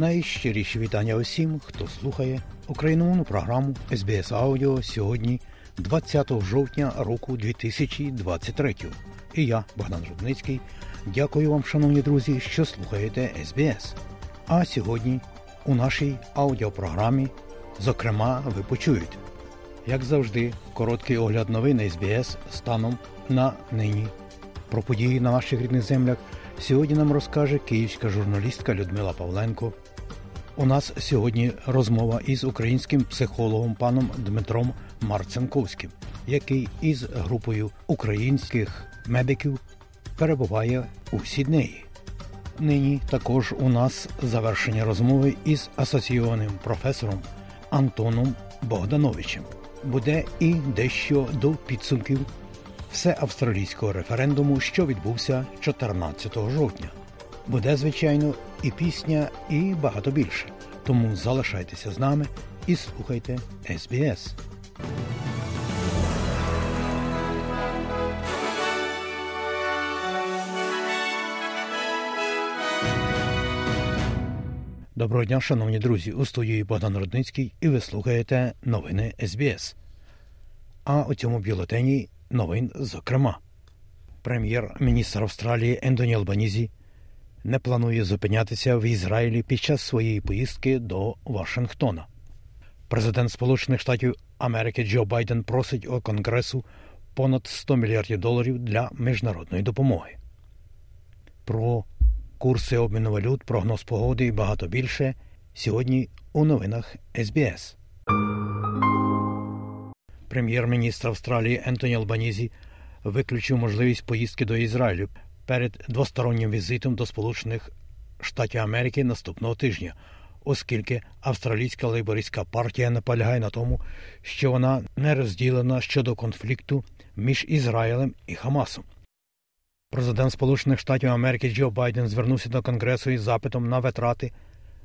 Найщиріші вітання усім, хто слухає україномовну програму СБС Аудіо сьогодні, 20 жовтня року 2023. І я, Богдан Рудницький, дякую вам, шановні друзі, що слухаєте СБС. А сьогодні у нашій аудіопрограмі, зокрема, ви почуєте, як завжди, короткий огляд новин СБС станом на нині. Про події на наших рідних землях сьогодні нам розкаже київська журналістка Людмила Павленко. У нас сьогодні розмова із українським психологом паном Дмитром Марценковським, який із групою українських медиків перебуває у Сіднеї. Нині також у нас завершення розмови із асоційованим професором Антоном Богдановичем. Буде і дещо до підсумків всеавстралійського референдуму, що відбувся 14 жовтня. Буде, звичайно, і пісня, і багато більше. Тому залишайтеся з нами і слухайте СБС. Доброго дня, шановні друзі, у студії Богдан Рудницький, і ви слухаєте новини СБС. А у цьому бюлетені новин, зокрема, прем'єр-міністр Австралії Ентоні Албанізі не планує зупинятися в Ізраїлі під час своєї поїздки до Вашингтона. Президент Сполучених Штатів Америки Джо Байден просить у Конгресу понад 100 мільярдів доларів для міжнародної допомоги. Про курси обміну валют, прогноз погоди і багато більше сьогодні у новинах СБС. Прем'єр-міністр Австралії Ентоні Албанізі виключив можливість поїздки до Ізраїлю перед двостороннім візитом до Сполучених Штатів Америки наступного тижня, оскільки австралійська лейбористська партія наполягає на тому, що вона не розділена щодо конфлікту між Ізраїлем і Хамасом. Президент Сполучених Штатів Америки Джо Байден звернувся до Конгресу із запитом на витрати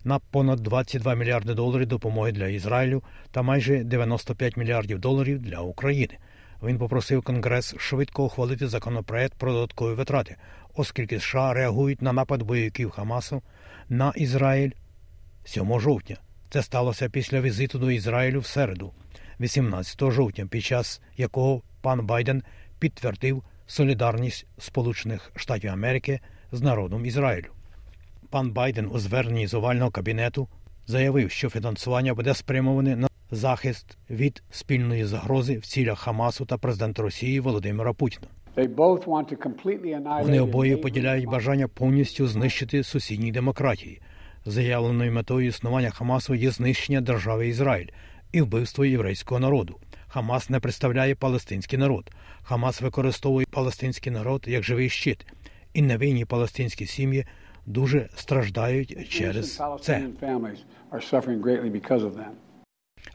на понад 22 мільярди доларів допомоги для Ізраїлю та майже 95 мільярдів доларів для України. Він попросив Конгрес швидко ухвалити законопроект про додаткові витрати, оскільки США реагують на напад бойовиків Хамасу на Ізраїль 7 жовтня. Це сталося після візиту до Ізраїлю в середу, 18 жовтня, під час якого пан Байден підтвердив солідарність Сполучених Штатів Америки з народом Ізраїлю. Пан Байден у зверненні з овального кабінету заявив, що фінансування буде спрямоване на захист від спільної загрози в цілях Хамасу та президента Росії Володимира Путіна. Вони обоє поділяють бажання повністю знищити сусідні демократії. Заявленою метою існування Хамасу є знищення держави Ізраїль і вбивство єврейського народу. Хамас не представляє палестинський народ. Хамас використовує палестинський народ як живий щит, і невинні палестинські сім'ї дуже страждають через це.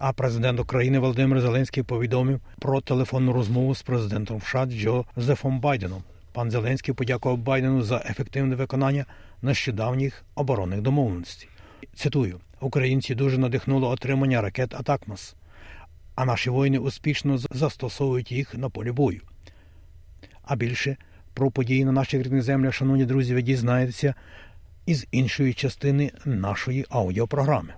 А президент України Володимир Зеленський повідомив про телефонну розмову з президентом США Джозефом Байденом. Пан Зеленський подякував Байдену за ефективне виконання нещодавніх оборонних домовленостей. Цитую: Українці дуже надихнуло отримання ракет Атакмас, а наші воїни успішно застосовують їх на полі бою. А більше про події на наших рідних землях, шановні друзі, ви дізнаєтеся із іншої частини нашої аудіопрограми.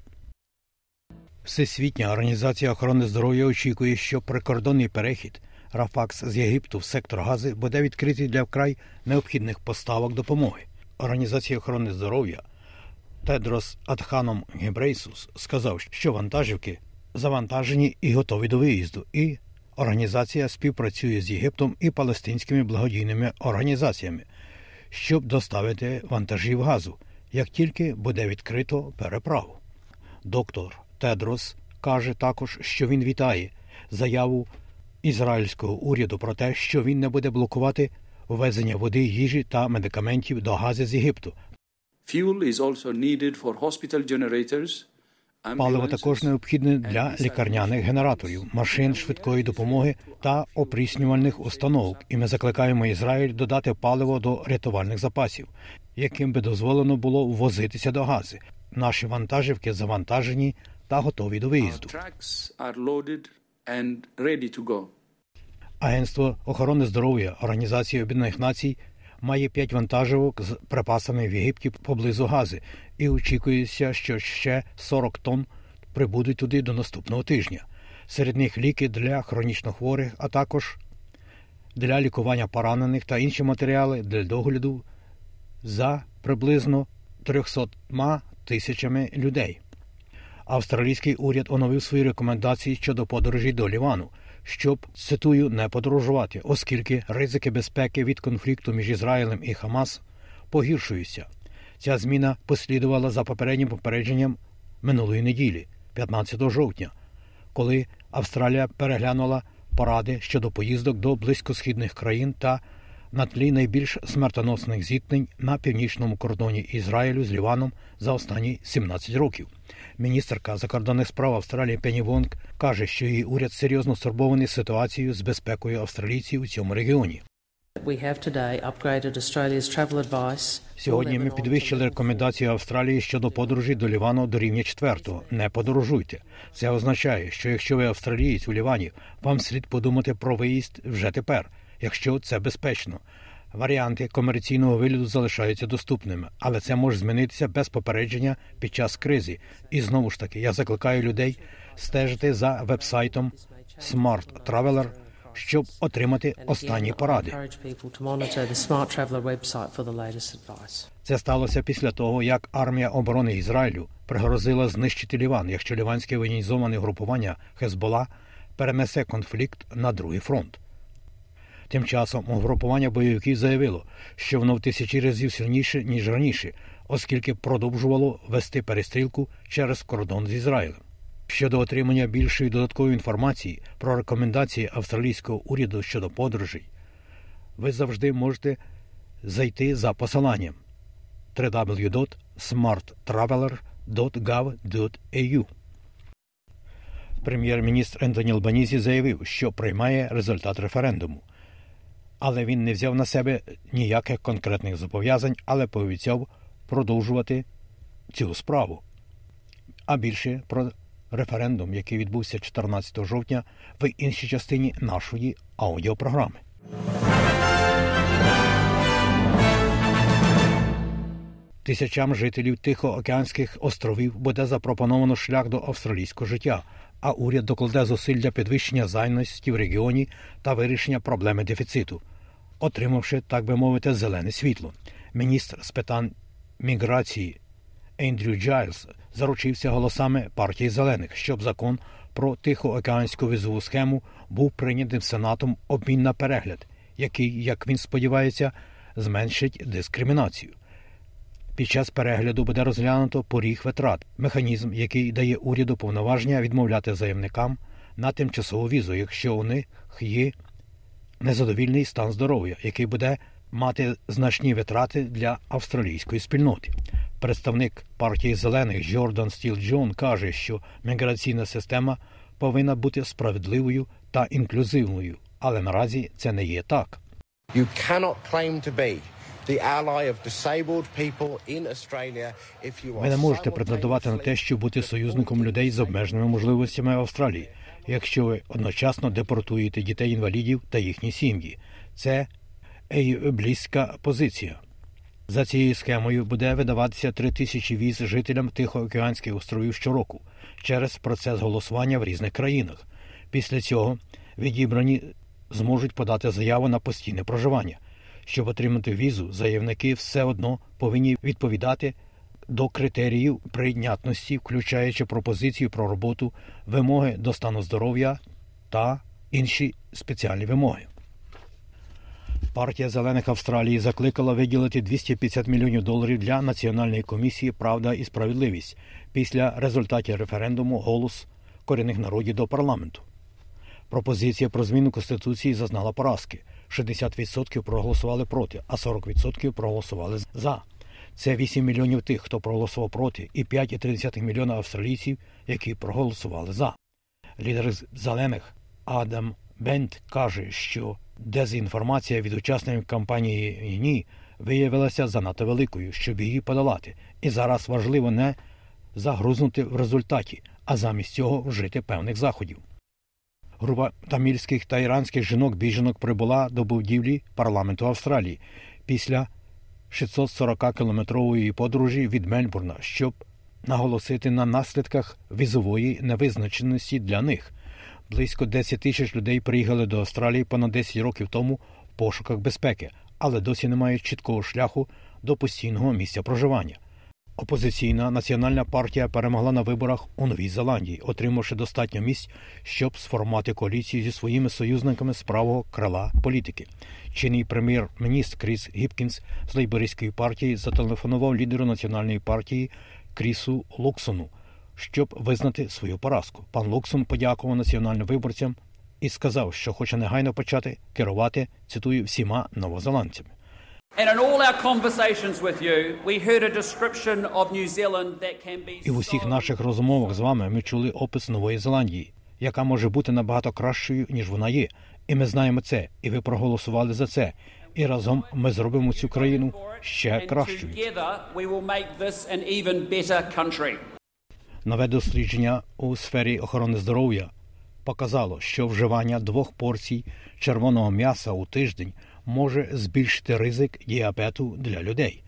Всесвітня організація охорони здоров'я очікує, що прикордонний перехід Рафакс з Єгипту в сектор Гази буде відкритий для вкрай необхідних поставок допомоги. Організація охорони здоров'я Тедрос Адханом Гебрейсус сказав, що вантажівки завантажені і готові до виїзду, і організація співпрацює з Єгиптом і палестинськими благодійними організаціями, щоб доставити вантажів газу, як тільки буде відкрито переправу. Доктор Тедрос каже також, що він вітає заяву ізраїльського уряду про те, що він не буде блокувати ввезення води, їжі та медикаментів до Гази з Єгипту. Паливо також необхідне для лікарняних генераторів, машин швидкої допомоги та опріснювальних установок. І ми закликаємо Ізраїль додати паливо до рятувальних запасів, яким би дозволено було ввозитися до Гази. Наші вантажівки завантажені та готові до виїзду. Агентство охорони здоров'я Організації Об'єднаних Націй має п'ять вантажівок з припасами в Єгипті поблизу Гази, і очікується, що ще 40 тонн прибудуть туди до наступного тижня. Серед них ліки для хронічно хворих, а також для лікування поранених та інші матеріали для догляду за приблизно 300 тисячами людей. Австралійський уряд оновив свої рекомендації щодо подорожі до Лівану, щоб цитую не подорожувати, оскільки ризики безпеки від конфлікту між Ізраїлем і Хамас погіршуються. Ця зміна послідувала за попереднім попередженням минулої неділі, 15 жовтня, коли Австралія переглянула поради щодо поїздок до близькосхідних країн та на тлі найбільш смертоносних зіткнень на північному кордоні Ізраїлю з Ліваном за останні 17 років. Міністерка закордонних справ Австралії Пені Вонг каже, що її уряд серйозно стурбований ситуацією з безпекою австралійців у цьому регіоні. Сьогодні ми підвищили рекомендації Австралії щодо подорожі до Лівану до рівня четвертого. Не подорожуйте. Це означає, що якщо ви австралієць у Лівані, вам слід подумати про виїзд вже тепер, якщо це безпечно. Варіанти комерційного вигляду залишаються доступними, але це може змінитися без попередження під час кризи. І знову ж таки, я закликаю людей стежити за вебсайтом Smart Traveler, щоб отримати останні поради. Це сталося після того, як армія оборони Ізраїлю пригрозила знищити Ліван, якщо ліванське воєнізоване групування Хезбола перенесе конфлікт на другий фронт. Тим часом угрупування бойовиків заявило, що воно в тисячі разів сильніше ніж раніше, оскільки продовжувало вести перестрілку через кордон з Ізраїлем. Щодо отримання більшої додаткової інформації про рекомендації австралійського уряду щодо подорожей, ви завжди можете зайти за посиланням www.smarttraveler.gov.au. Прем'єр-міністр Ентоні Албанізі заявив, що приймає результат референдуму але він не взяв на себе ніяких конкретних зобов'язань, але пообіцяв продовжувати цю справу. А більше про референдум, який відбувся 14 жовтня в іншій частині нашої аудіопрограми. Тисячам жителів Тихоокеанських островів буде запропоновано шлях до австралійського життя, а уряд докладе зусиль для підвищення зайності в регіоні та вирішення проблеми дефіциту отримавши, так би мовити, зелене світло. Міністр з питань міграції Ендрю Джайлз заручився голосами партії зелених, щоб закон про тихоокеанську візову схему був прийнятий Сенатом обмін на перегляд, який, як він сподівається, зменшить дискримінацію. Під час перегляду буде розглянуто поріг витрат, механізм, який дає уряду повноваження відмовляти заявникам на тимчасову візу, якщо у них є незадовільний стан здоров'я, який буде мати значні витрати для австралійської спільноти. Представник партії зелених Джордан Стіл Джон каже, що міграційна система повинна бути справедливою та інклюзивною, але наразі це не є так. You cannot claim to be ви не можете претендувати на те, щоб бути союзником людей з обмеженими можливостями в Австралії, якщо ви одночасно депортуєте дітей інвалідів та їхні сім'ї. Це близька позиція. За цією схемою буде видаватися три тисячі віз жителям Тихоокеанських островів щороку через процес голосування в різних країнах. Після цього відібрані зможуть подати заяву на постійне проживання. Щоб отримати візу, заявники все одно повинні відповідати до критеріїв прийнятності, включаючи пропозицію про роботу, вимоги до стану здоров'я та інші спеціальні вимоги. Партія зелених Австралії закликала виділити 250 мільйонів доларів для Національної комісії Правда і справедливість після результатів референдуму голос корінних народів до парламенту. Пропозиція про зміну Конституції зазнала поразки. 60% проголосували проти, а 40% проголосували за. Це 8 мільйонів тих, хто проголосував проти, і 5,3 мільйона австралійців, які проголосували за. Лідер зелених Адам Бент каже, що дезінформація від учасників кампанії ні виявилася занадто великою, щоб її подолати, і зараз важливо не загрузнути в результаті, а замість цього вжити певних заходів. Група тамільських та іранських жінок біженок прибула до будівлі парламенту Австралії після 640-кілометрової подорожі від Мельбурна, щоб наголосити на наслідках візової невизначеності для них. Близько 10 тисяч людей приїхали до Австралії понад 10 років тому в пошуках безпеки, але досі не мають чіткого шляху до постійного місця проживання. Опозиційна національна партія перемогла на виборах у Новій Зеландії, отримавши достатньо місць, щоб сформувати коаліцію зі своїми союзниками з правого крила політики. Чинний прем'єр-міністр Кріс Гіпкінс з лейбористської партії зателефонував лідеру національної партії Крісу Луксону, щоб визнати свою поразку. Пан Луксон подякував національним виборцям і сказав, що хоче негайно почати керувати цитую всіма новозеландцями. І в усіх наших розмовах з вами ми чули опис Нової Зеландії, яка може бути набагато кращою, ніж вона є. І ми знаємо це, і ви проголосували за це. І разом ми зробимо цю країну ще кращою. Нове дослідження у сфері охорони здоров'я показало, що вживання двох порцій червоного м'яса у тиждень може збільшити ризик діабету для людей.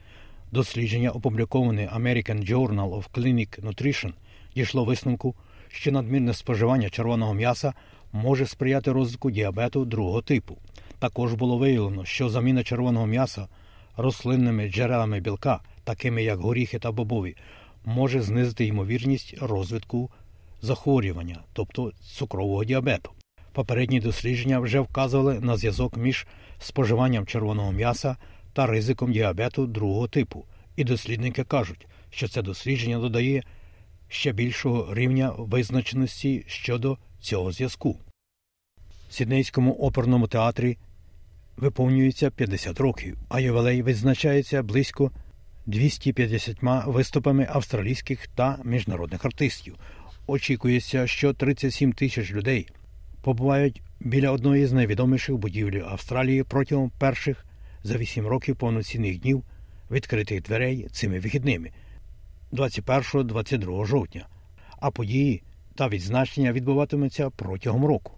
Дослідження, опубліковане American Journal of Clinic Nutrition, дійшло висновку, що надмірне споживання червоного м'яса може сприяти розвитку діабету другого типу. Також було виявлено, що заміна червоного м'яса рослинними джерелами білка, такими як горіхи та бобові, може знизити ймовірність розвитку захворювання, тобто цукрового діабету. Попередні дослідження вже вказували на зв'язок між споживанням червоного м'яса та ризиком діабету другого типу, і дослідники кажуть, що це дослідження додає ще більшого рівня визначеності щодо цього зв'язку. Сіднейському оперному театрі виповнюється 50 років, а ювелей відзначається близько 250 виступами австралійських та міжнародних артистів. Очікується, що 37 тисяч людей побувають біля одної з найвідоміших будівель Австралії протягом перших за 8 років повноцінних днів відкритих дверей цими вихідними 21-22 жовтня, а події та відзначення відбуватимуться протягом року.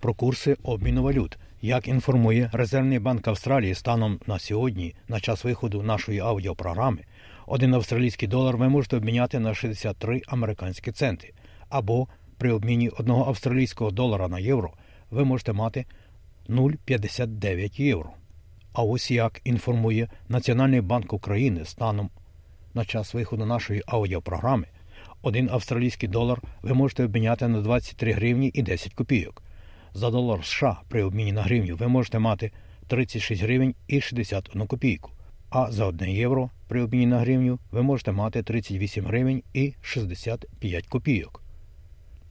Про курси обміну валют. Як інформує Резервний банк Австралії станом на сьогодні, на час виходу нашої аудіопрограми, один австралійський долар ви можете обміняти на 63 американські центи, або при обміні одного австралійського долара на євро ви можете мати 0,59 євро. А ось як інформує Національний банк України станом на час виходу нашої аудіопрограми, один австралійський долар ви можете обміняти на 23 гривні і 10 копійок. За долар США при обміні на гривню ви можете мати 36 гривень і 61 копійку. А за 1 євро при обміні на гривню ви можете мати 38 гривень і 65 копійок.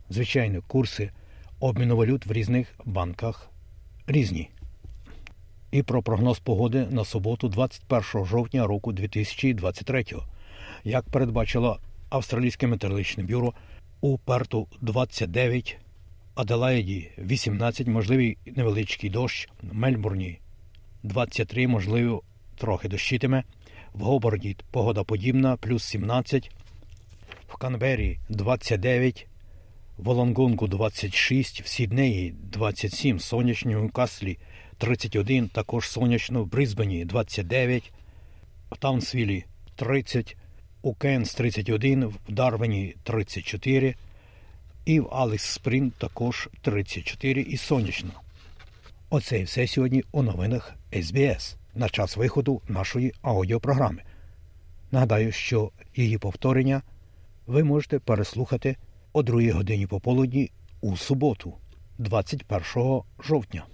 Звичайно, курси обміну валют в різних банках різні. І про прогноз погоди на суботу, 21 жовтня року 2023. Як передбачило Австралійське метеорологічне бюро у Перту 29, Аделаїді 18, можливий невеличкий дощ, Мельбурні 23, можливо, трохи дощитиме, в Гоборді погода подібна, плюс 17, в Канбері 29, в Олонгонгу 26, в Сіднеї 27, сонячному Каслі 31, також сонячно в Брисбені 29, в Таунсвілі 30, у Кенс 31, в Дарвені 34 і в Алекс Спрінг також 34 і сонячно. Оце і все сьогодні у новинах СБС на час виходу нашої аудіопрограми. Нагадаю, що її повторення ви можете переслухати о 2 годині пополудні у суботу, 21 жовтня.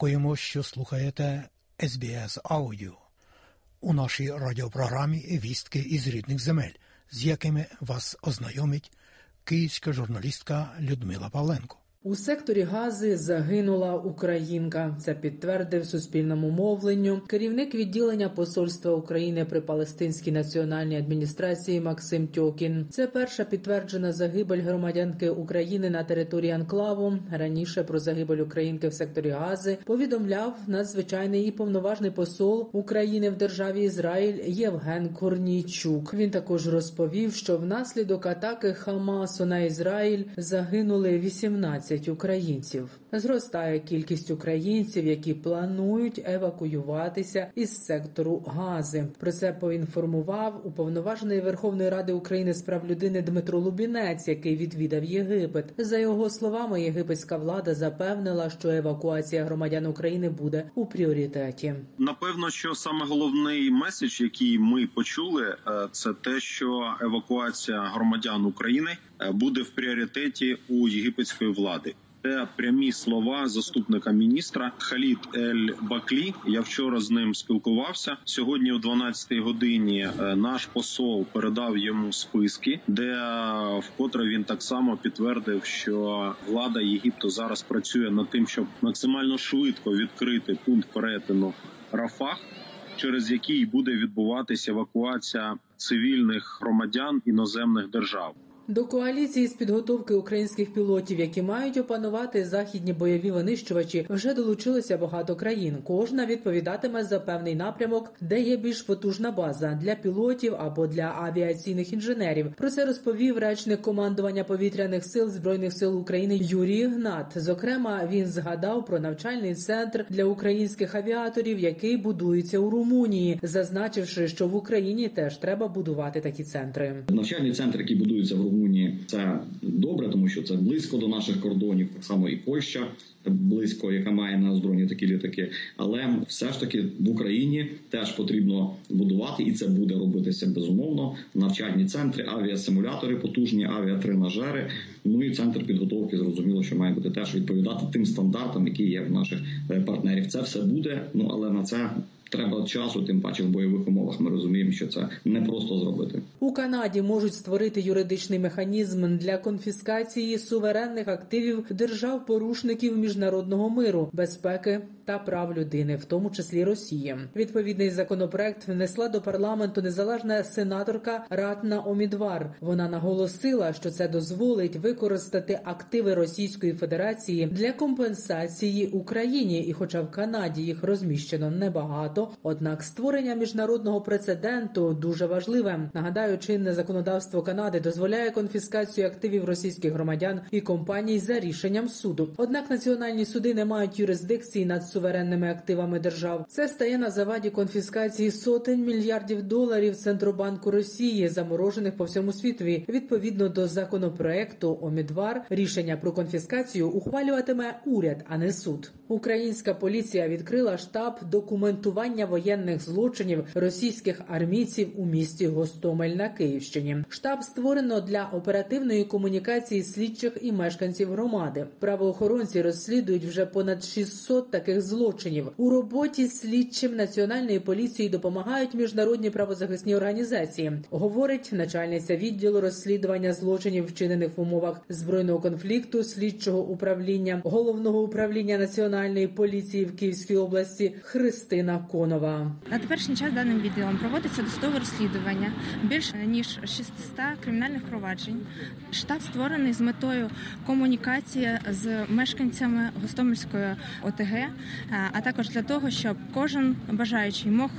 Дякуємо, що слухаєте SBS Аудіо. У нашій радіопрограмі вістки із рідних земель, з якими вас ознайомить київська журналістка Людмила Павленко. У секторі Гази загинула українка. Це підтвердив суспільному мовленню керівник відділення Посольства України при Палестинській національній адміністрації Максим Тьокін. Це перша підтверджена загибель громадянки України на території Анклаву. Раніше про загибель українки в секторі Гази повідомляв надзвичайний і повноважний посол України в державі Ізраїль Євген Корнійчук. Він також розповів, що внаслідок атаки Хамасу на Ізраїль загинули 18 українців. Зростає кількість українців, які планують евакуюватися із сектору Гази. Про це поінформував уповноважений Верховної Ради України з прав людини Дмитро Лубінець, який відвідав Єгипет. За його словами, єгипетська влада запевнила, що евакуація громадян України буде у пріоритеті. Напевно, що саме головний меседж, який ми почули, е, це те, що евакуація громадян України буде в пріоритеті у єгипетської влади. Це прямі слова заступника міністра Халід Ель Баклі. Я вчора з ним спілкувався. Сьогодні, о 12-й годині, е, наш посол передав йому списки, де е, вкотре він так само підтвердив, що влада Єгипту зараз працює над тим, щоб максимально швидко відкрити пункт перетину Рафах, через який буде відбуватися евакуація цивільних громадян іноземних держав. До коаліції з підготовки українських пілотів, які мають опанувати західні бойові винищувачі, вже долучилося багато країн. Кожна відповідатиме за певний напрямок, де є більш потужна база для пілотів або для авіаційних інженерів. Про це розповів речник командування повітряних сил збройних сил України Юрій Ігнат. Зокрема, він згадав про навчальний центр для українських авіаторів, який будується у Румунії, зазначивши, що в Україні теж треба будувати такі центри. Навчальний центр, який будується в Румунії, це добре, тому що це близько до наших кордонів, так само і Польща близько, яка має на озброєнні такі літаки. Але все ж таки в Україні теж потрібно будувати, і це буде робитися безумовно. Навчальні центри, авіасимулятори, потужні авіатренажери. Ну і центр підготовки зрозуміло, що має бути теж відповідати тим стандартам, які є в наших партнерів. Це все буде. Ну але на це. Треба часу, тим паче в бойових умовах. Ми розуміємо, що це не просто зробити. У Канаді можуть створити юридичний механізм для конфіскації суверенних активів держав-порушників міжнародного миру, безпеки та прав людини, в тому числі Росії. Відповідний законопроект внесла до парламенту незалежна сенаторка Ратна Омідвар. Вона наголосила, що це дозволить використати активи Російської Федерації для компенсації Україні, і, хоча в Канаді їх розміщено небагато, однак створення міжнародного прецеденту дуже важливе. Нагадаю, чинне законодавство Канади дозволяє конфіскацію активів російських громадян і компаній за рішенням суду. Однак національні суди не мають юрисдикції над суверенними активами держав. Це стає на заваді конфіскації сотень мільярдів доларів Центробанку Росії, заморожених по всьому світові. Відповідно до законопроекту Омідвар рішення про конфіскацію ухвалюватиме уряд, а не суд. Українська поліція відкрила штаб документування воєнних злочинів російських армійців у місті Гостомель на Київщині. Штаб створено для оперативної комунікації слідчих і мешканців громади. Правоохоронці розслідують вже понад 600 таких злочинів. У роботі слідчим національної поліції допомагають міжнародні правозахисні організації. Говорить начальниця відділу розслідування злочинів, вчинених в умовах збройного конфлікту, слідчого управління головного управління національної поліції в Київській області Христина Конова. На теперішній час даним відділом проводиться досудове розслідування більше ніж 600 кримінальних проваджень. Штаб створений з метою комунікації з мешканцями Гостомельської ОТГ, а також для того, щоб кожен бажаючий мог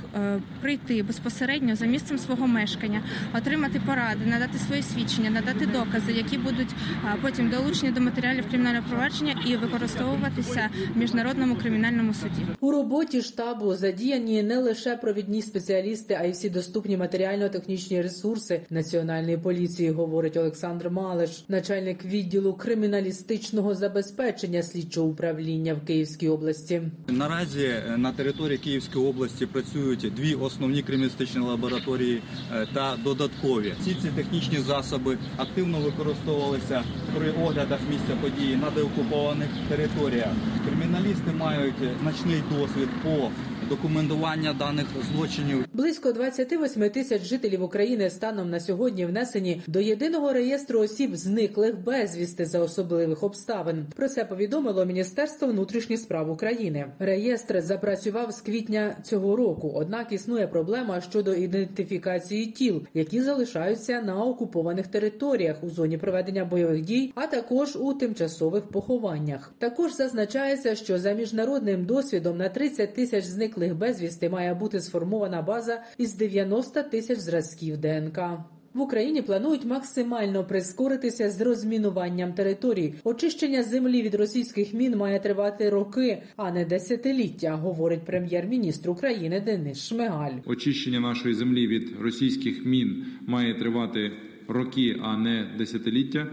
прийти безпосередньо за місцем свого мешкання, отримати поради, надати свої свідчення, надати докази, які будуть потім долучені до матеріалів кримінального провадження і використовуватися в міжнародному кримінальному суді. У роботі штабу задіяні не лише провідні спеціалісти, а й всі доступні матеріально-технічні ресурси національної поліції, говорить Олександр Малиш, начальник відділу криміналістичного забезпечення слідчого слідчого управління в Київській області. Наразі е, на території Київської області працюють дві основні криміналістичні лабораторії е, та додаткові. Всі ці технічні засоби активно використовувалися при оглядах місця події на деокупованих територіях. Криміналісти мають значний досвід по документуванню даних злочинів. Близько 28 тисяч жителів України станом на сьогодні внесені до єдиного реєстру осіб зниклих безвісти за особливих обставин. Про це повідомило Міністерство внутрішніх справ України. Реєстр запрацював з квітня цього року. Однак існує проблема щодо ідентифікації тіл, які залишаються на окупованих територіях у зоні проведення бойових дій, а також у тимчасових похованнях. Також зазначається, що за міжнародним досвідом на 30 тисяч зниклих безвісти має бути сформована база із 90 тисяч зразків ДНК. В Україні планують максимально прискоритися з розмінуванням територій. Очищення землі від російських мін має тривати роки, а не десятиліття, говорить прем'єр-міністр України Денис Шмигаль. Очищення нашої землі від російських мін має тривати роки, а не десятиліття.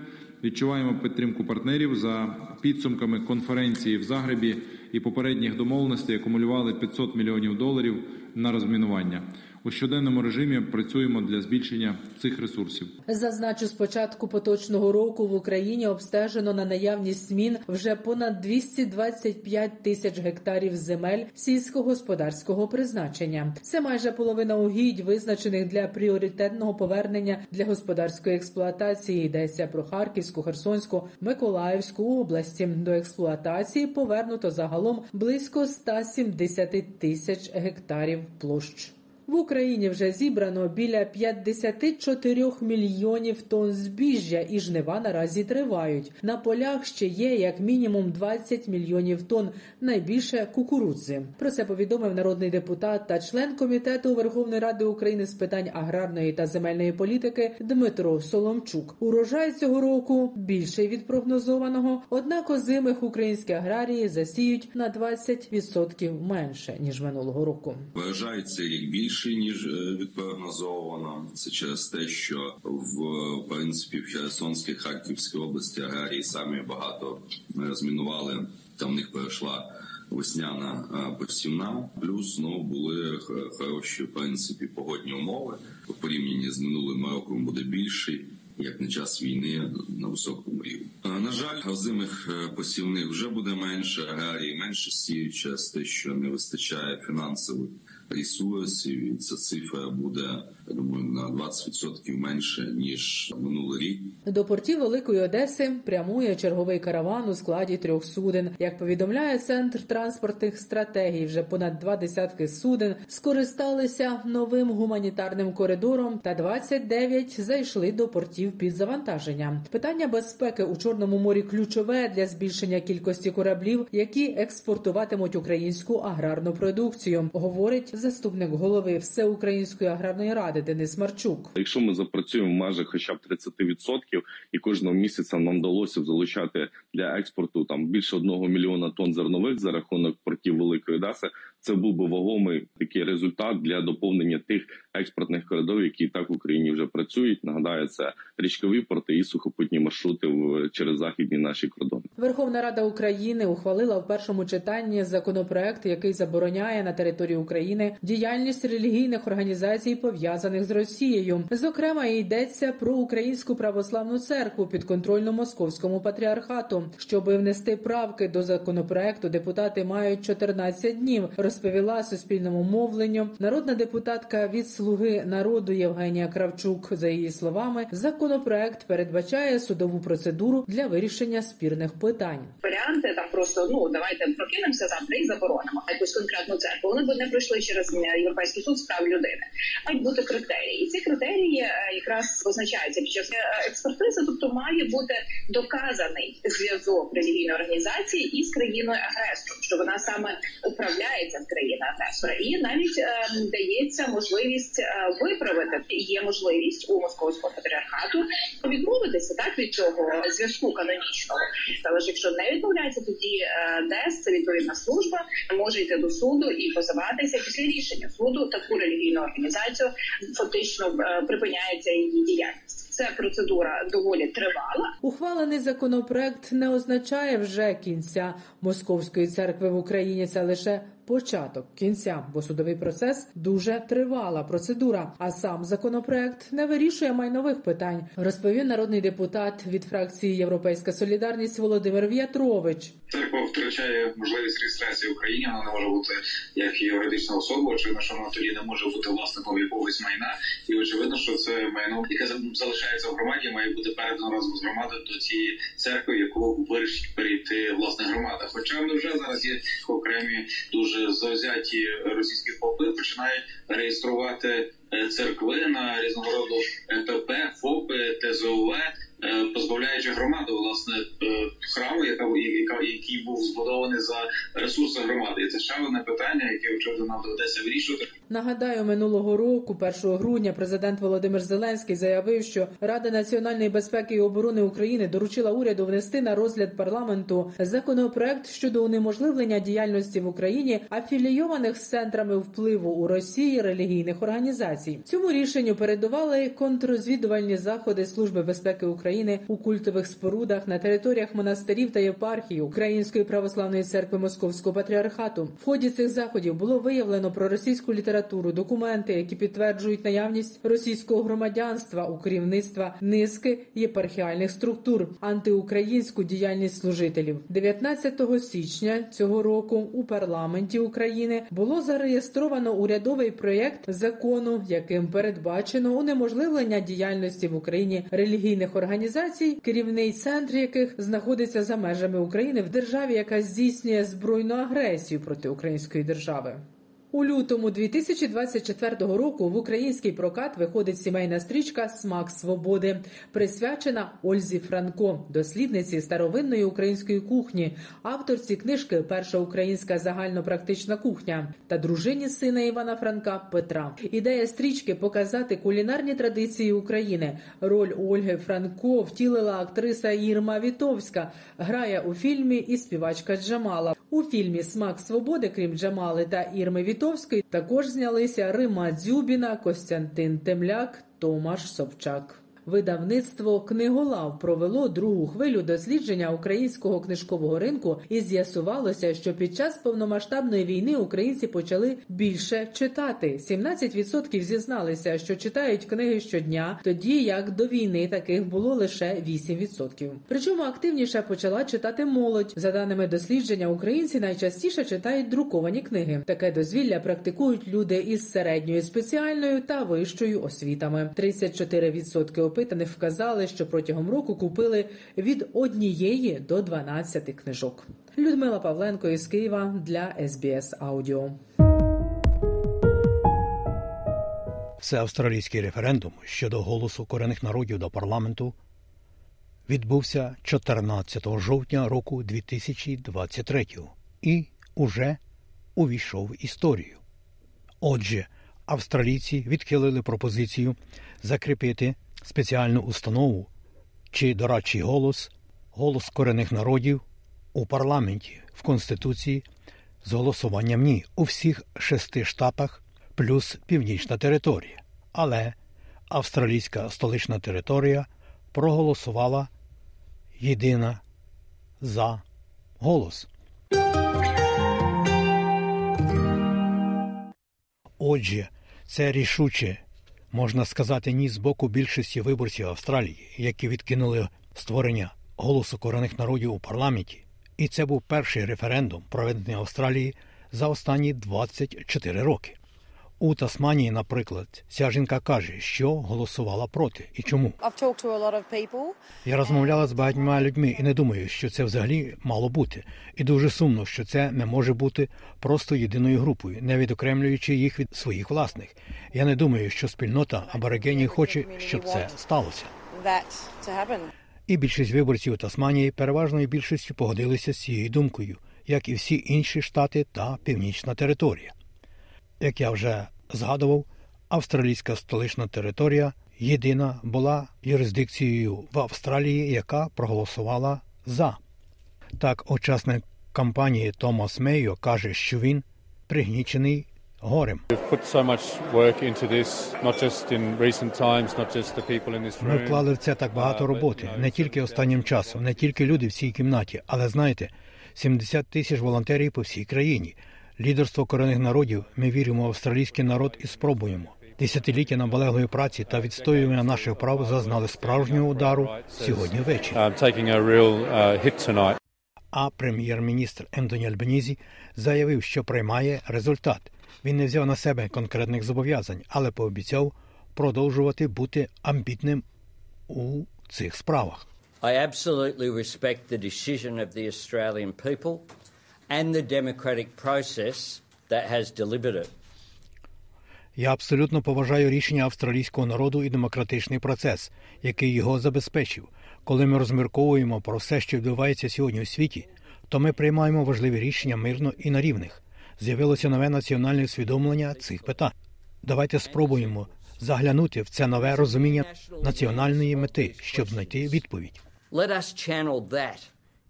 Відчуваємо підтримку партнерів за підсумками конференції в Загребі і попередніх домовленостей акумулювали 500 мільйонів доларів на розмінування. У щоденному режимі працюємо для збільшення цих ресурсів. Зазначу, з початку поточного року в Україні обстежено на наявність мін вже понад 225 тисяч гектарів земель сільськогосподарського призначення. Це майже половина угідь, визначених для пріоритетного повернення для господарської експлуатації. Йдеться про Харківську, Херсонську, Миколаївську області. До експлуатації повернуто загалом близько 170 тисяч гектарів площ. В Україні вже зібрано біля 54 мільйонів тонн збіжжя, і жнива наразі тривають. На полях ще є як мінімум 20 мільйонів тонн, найбільше кукурудзи. Про це повідомив народний депутат та член комітету Верховної Ради України з питань аграрної та земельної політики Дмитро Соломчук. Урожай цього року більший від прогнозованого, однак озимих українські аграрії засіють на 20% менше ніж минулого року. Вважається як більше більший ніж відпрогнозовано. Це через те, що в принципі в Херсонській Харківській області аграрії самі багато розмінували. Там в них перейшла весняна посівна. Плюс ну були хороші в принципі погодні умови. У порівнянні з минулим роком буде більший. Як на час війни на високому рівні. На жаль, озимих посівних вже буде менше, аграрії менше сіють через те, що не вистачає фінансових ресурсів. І ця цифра буде я думаю на 20% менше ніж минулий рік. До портів Великої Одеси прямує черговий караван у складі трьох суден. Як повідомляє центр транспортних стратегій, вже понад два десятки суден скористалися новим гуманітарним коридором, та 29 зайшли до портів під завантаження. Питання безпеки у чорному морі ключове для збільшення кількості кораблів, які експортуватимуть українську аграрну продукцію, говорить заступник голови Всеукраїнської аграрної ради Денис Марчук. Якщо ми запрацюємо межах хоча б 30% і кожного місяця нам вдалося залучати для експорту там більше одного мільйона тонн зернових за рахунок портів Великої Одеси, це був би вагомий такий результат для доповнення тих експортних коридорів, які так в Україні вже працюють. Нагадаю, це річкові порти і сухопутні маршрути в через західні наші кордони. Верховна Рада України ухвалила в першому читанні законопроект, який забороняє на території України діяльність релігійних організацій, пов'язаних з Росією. Зокрема, йдеться про українську православну церкву підконтрольну московському патріархату. Щоб внести правки до законопроекту, депутати мають 14 днів. Розповіла суспільному мовленню народна депутатка від слуги народу Євгенія Кравчук. За її словами, законопроект передбачає судову процедуру для вирішення спірних питань. Варіанти там просто ну давайте прокинемося завтра і заборонимо якусь конкретну церкву. Вони б не пройшли через європейський суд з прав людини. Мають бути критерії, і ці критерії якраз визначаються під час експертизи, тобто має бути доказаний зв'язок релігійної організації із країною агресором, що вона саме управляється в країни агресора, і навіть е, дається можливість е, виправити. Є можливість у московського патріархату відмовитися так від цього зв'язку канонічного. Але ж якщо не відмовляється, тоді е, ДЕС, це відповідна служба, може йти до суду і позиватися після рішення суду. Таку релігійну організацію фактично припиняється її діяльність. Це процедура доволі тривала. Ухвалений законопроект не означає вже кінця московської церкви в Україні. Це лише початок кінця, бо судовий процес дуже тривала процедура. А сам законопроект не вирішує майнових питань, розповів народний депутат від фракції Європейська Солідарність Володимир В'ятрович. Церква втрачає можливість реєстрації в Україні. Вона не може бути як юридична особа. Очевидно, що вона тоді не може бути власником якогось майна, і очевидно, що це майно, яке залишається в громаді, має бути передано разом з громадою до цієї церкви, яку вирішить перейти власне громада. Хоча вже зараз є окремі дуже завзяті російські попи починають реєструвати е, церкви на різного роду ПП, ФОПи, ТЗОВ. Е, позбавляючи громаду власне е, храму, яка який був збудований за ресурси громади. І це ще одне питання, яке очевидно нам доведеться вирішувати. Нагадаю, минулого року, 1 грудня, президент Володимир Зеленський заявив, що Рада національної безпеки і оборони України доручила уряду внести на розгляд парламенту законопроект щодо унеможливлення діяльності в Україні афілійованих з центрами впливу у Росії релігійних організацій. Цьому рішенню передували контррозвідувальні заходи Служби безпеки України у культових спорудах на територіях монастирів та єпархії Української православної церкви Московського патріархату. В ході цих заходів було виявлено про російську літературу, документи, які підтверджують наявність російського громадянства у керівництва низки єпархіальних структур, антиукраїнську діяльність служителів. 19 січня цього року у парламенті України було зареєстровано урядовий проєкт закону, яким передбачено унеможливлення діяльності в Україні релігійних організацій, керівний центр яких знаходиться за межами України в державі, яка здійснює збройну агресію проти української держави. У лютому 2024 року в український прокат виходить сімейна стрічка Смак свободи, присвячена Ользі Франко, дослідниці старовинної української кухні, авторці книжки Перша українська загальнопрактична кухня та дружині сина Івана Франка Петра. Ідея стрічки показати кулінарні традиції України. Роль Ольги Франко втілила актриса Ірма Вітовська, грає у фільмі і співачка Джамала. У фільмі Смак свободи, крім Джамали та Ірми Вітовської, також знялися Рима Дзюбіна, Костянтин Темляк, Томаш Собчак. Видавництво книголав провело другу хвилю дослідження українського книжкового ринку, і з'ясувалося, що під час повномасштабної війни українці почали більше читати. 17% зізналися, що читають книги щодня, тоді як до війни таких було лише 8%. Причому активніше почала читати молодь. За даними дослідження, українці найчастіше читають друковані книги. Таке дозвілля практикують люди із середньою спеціальною та вищою освітами. 34% опитаних вказали, що протягом року купили від однієї до 12 книжок. Людмила Павленко із Києва для СБС Аудіо. Всеавстралійський референдум щодо голосу корінних народів до парламенту відбувся 14 жовтня року 2023 і уже увійшов в історію. Отже, австралійці відхилили пропозицію закріпити спеціальну установу чи дорадчий голос, голос корінних народів у парламенті в Конституції з голосуванням ні у всіх шести штатах плюс північна територія. Але австралійська столична територія проголосувала єдина за голос. Отже, це рішуче можна сказати, ні з боку більшості виборців Австралії, які відкинули створення голосу корених народів у парламенті. І це був перший референдум, проведений Австралії за останні 24 роки. У Тасманії, наприклад, ця жінка каже, що голосувала проти і чому. Я розмовляла з багатьма людьми і не думаю, що це взагалі мало бути. І дуже сумно, що це не може бути просто єдиною групою, не відокремлюючи їх від своїх власних. Я не думаю, що спільнота аборигенів хоче, щоб це сталося. І більшість виборців у Тасманії переважною більшістю погодилися з цією думкою, як і всі інші штати та північна територія. Як я вже згадував, австралійська столична територія єдина була юрисдикцією в Австралії, яка проголосувала за. Так, учасник кампанії Томас Мейо каже, що він пригнічений горем. Ми вклали в це так багато роботи, не тільки останнім часом, не тільки люди в цій кімнаті, але знаєте, 70 тисяч волонтерів по всій країні. Лідерство корінних народів. Ми віримо в австралійський народ і спробуємо. Десятиліття наполеглої праці та відстоювання наших прав зазнали справжнього удару сьогодні ввечері. А прем'єр-міністр Ентоні Альбенізі заявив, що приймає результат. Він не взяв на себе конкретних зобов'язань, але пообіцяв продовжувати бути амбітним у цих справах. I absolutely respect the decision of the Australian people and the democratic process that has delivered it. Я абсолютно поважаю рішення австралійського народу і демократичний процес, який його забезпечив. Коли ми розмірковуємо про все, що відбувається сьогодні у світі, то ми приймаємо важливі рішення мирно і на рівних. З'явилося нове національне усвідомлення цих питань. Давайте спробуємо заглянути в це нове розуміння національної мети, щоб знайти відповідь. Let us channel that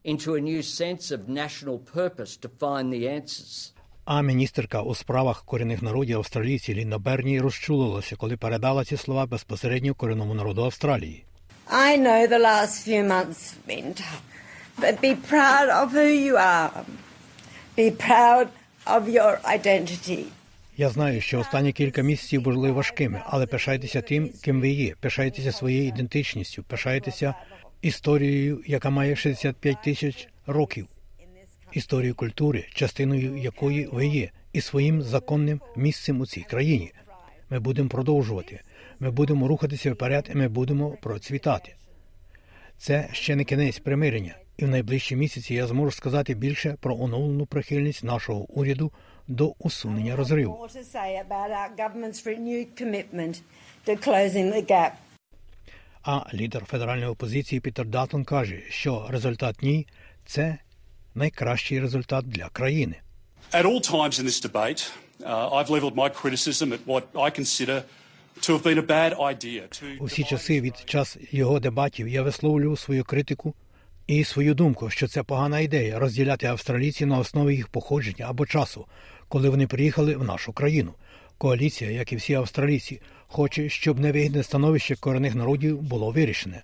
into a new sense of national purpose to find the answers. А міністерка у справах корінних народів австралійці Лінна Берні розчулилася, коли передала ці слова безпосередньо корінному народу Австралії. I know the last few months have been tough, but be proud of who you are. Be proud of your identity. Я знаю, що останні кілька місяців були важкими, але пишайтеся тим, ким ви є. Пишайтеся своєю ідентичністю, пишайтеся історією, яка має 65 тисяч років, історію культури, частиною якої ви є, і своїм законним місцем у цій країні. Ми будемо продовжувати. Ми будемо рухатися вперед, і ми будемо процвітати. Це ще не кінець примирення, і в найближчі місяці я зможу сказати більше про оновлену прихильність нашого уряду до усунення розриву. А лідер федеральної опозиції Пітер Датон каже, що результат ні це найкращий результат для країни. At all times in this debate, uh, I've levelled my criticism at what I consider to have been a bad idea. To У всі часи від час його дебатів я висловлював свою критику і свою думку, що це погана ідея розділяти австралійців на основі їх походження або часу, коли вони приїхали в нашу країну. Коаліція, як і всі австралійці, хоче, щоб невигідне становище корінних народів було вирішене.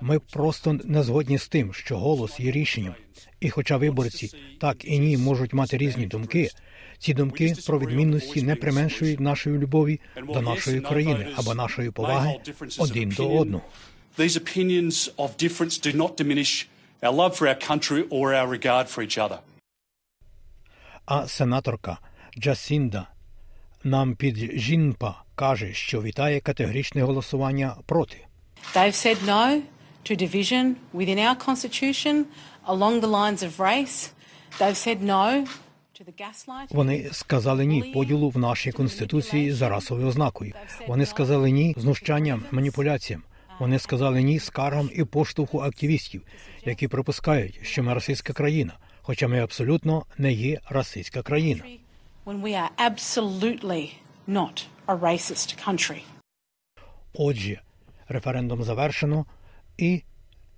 Ми просто не згодні з тим, що голос є рішенням. І хоча виборці так і ні можуть мати різні думки, ці думки про відмінності не применшують нашої любові до нашої країни або нашої поваги один до одного. These opinions of difference do not diminish our love for our country or our regard for each other. А сенаторка Джасінда Нампіджінпа каже, що вітає категоричне голосування проти. They've said no to division within our constitution along the lines of race. They've said no. Вони сказали ні поділу в нашій конституції за расовою ознакою. Вони сказали ні знущанням, маніпуляціям. Вони сказали ні скаргам і поштовху активістів, які припускають, що ми расистська країна, хоча ми абсолютно не є расистська країна. A racist country. Отже, референдум завершено, і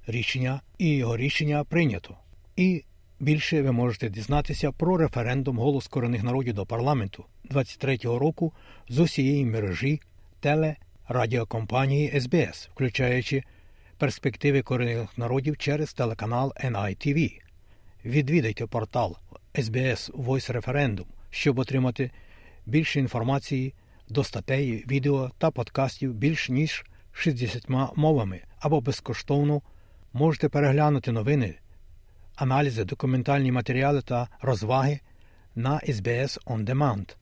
рішення, і його рішення прийнято. І більше ви можете дізнатися про референдум голос корінних народів до парламенту 23-го року з усієї мережі телерадіокомпанії СБС, включаючи перспективи корінних народів через телеканал NITV. Відвідайте портал SBS Voice Referendum, щоб отримати більше інформації до статей, відео та подкастів більш ніж 60 мовами або безкоштовно можете переглянути новини, аналізи, документальні матеріали та розваги на SBS On Demand.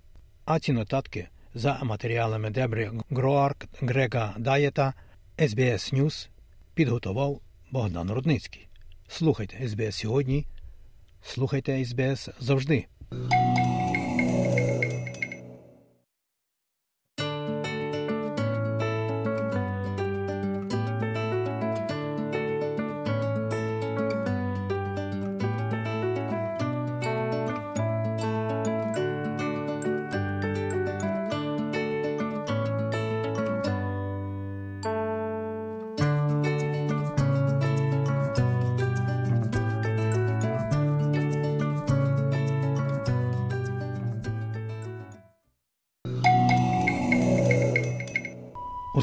А ці нотатки за матеріалами Дебри Гроарк, Грега Даєта, SBS News підготував Богдан Рудницький. Слухайте SBS сьогодні. Слухайте SBS завжди.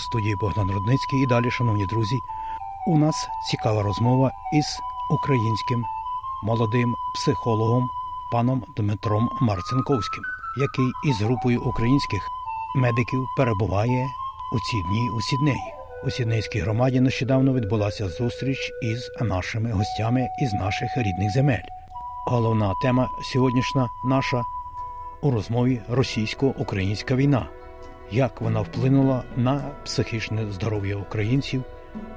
Студії Богдан Рудницький і далі, шановні друзі, у нас цікава розмова із українським молодим психологом паном Дмитром Марцинковським, який із групою українських медиків перебуває у ці дні у Сіднеї. У Сіднейській громаді нещодавно відбулася зустріч із нашими гостями із наших рідних земель. Головна тема сьогоднішня наша у розмові російсько-українська війна, як вона вплинула на психічне здоров'я українців,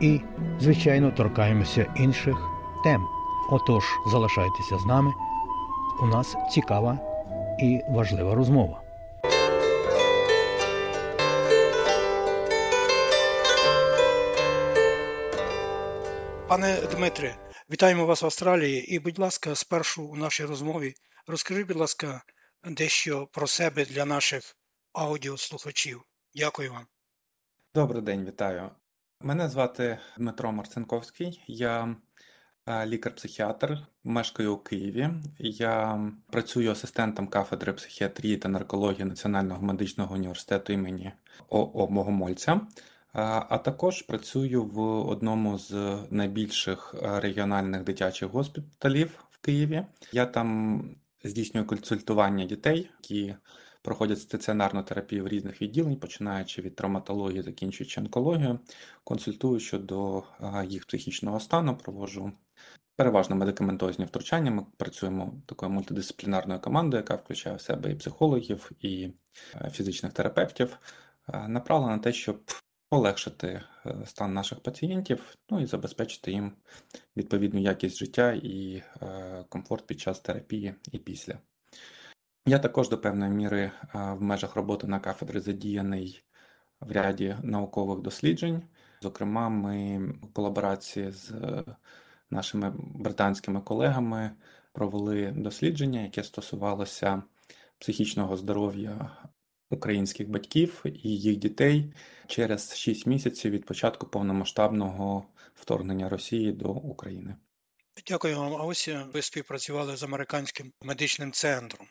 і, звичайно, торкаємося інших тем. Отож, залишайтеся з нами. У нас цікава і важлива розмова. Пане Дмитре, вітаємо вас в Австралії. І, будь ласка, спершу у нашій розмові розкажіть, будь ласка, дещо про себе для наших аудіослухачів. Дякую вам. Добрий день, вітаю. Мене звати Дмитро Марцинковський. Я е, лікар-психіатр, мешкаю у Києві. Я працюю асистентом кафедри психіатрії та наркології Національного медичного університету імені ОО Богомольця. А також працюю в одному з найбільших регіональних дитячих госпіталів в Києві. Я там здійснюю консультування дітей, які проходять стаціонарну терапію в різних відділень, починаючи від травматології, закінчуючи онкологію. Консультую щодо їх психічного стану, проводжу переважно медикаментозні втручання. Ми працюємо такою мультидисциплінарною командою, яка включає в себе і психологів, і фізичних терапевтів, направлена на те, щоб полегшити е, стан наших пацієнтів, ну і забезпечити їм відповідну якість життя і е, комфорт під час терапії і після. Я також до певної міри е, в межах роботи на кафедрі задіяний в ряді наукових досліджень. Зокрема, ми в колаборації з нашими британськими колегами провели дослідження, яке стосувалося психічного здоров'я українських батьків і їх дітей через 6 місяців від початку повномасштабного вторгнення Росії до України. Дякую вам. А ось ви співпрацювали з американським медичним центром.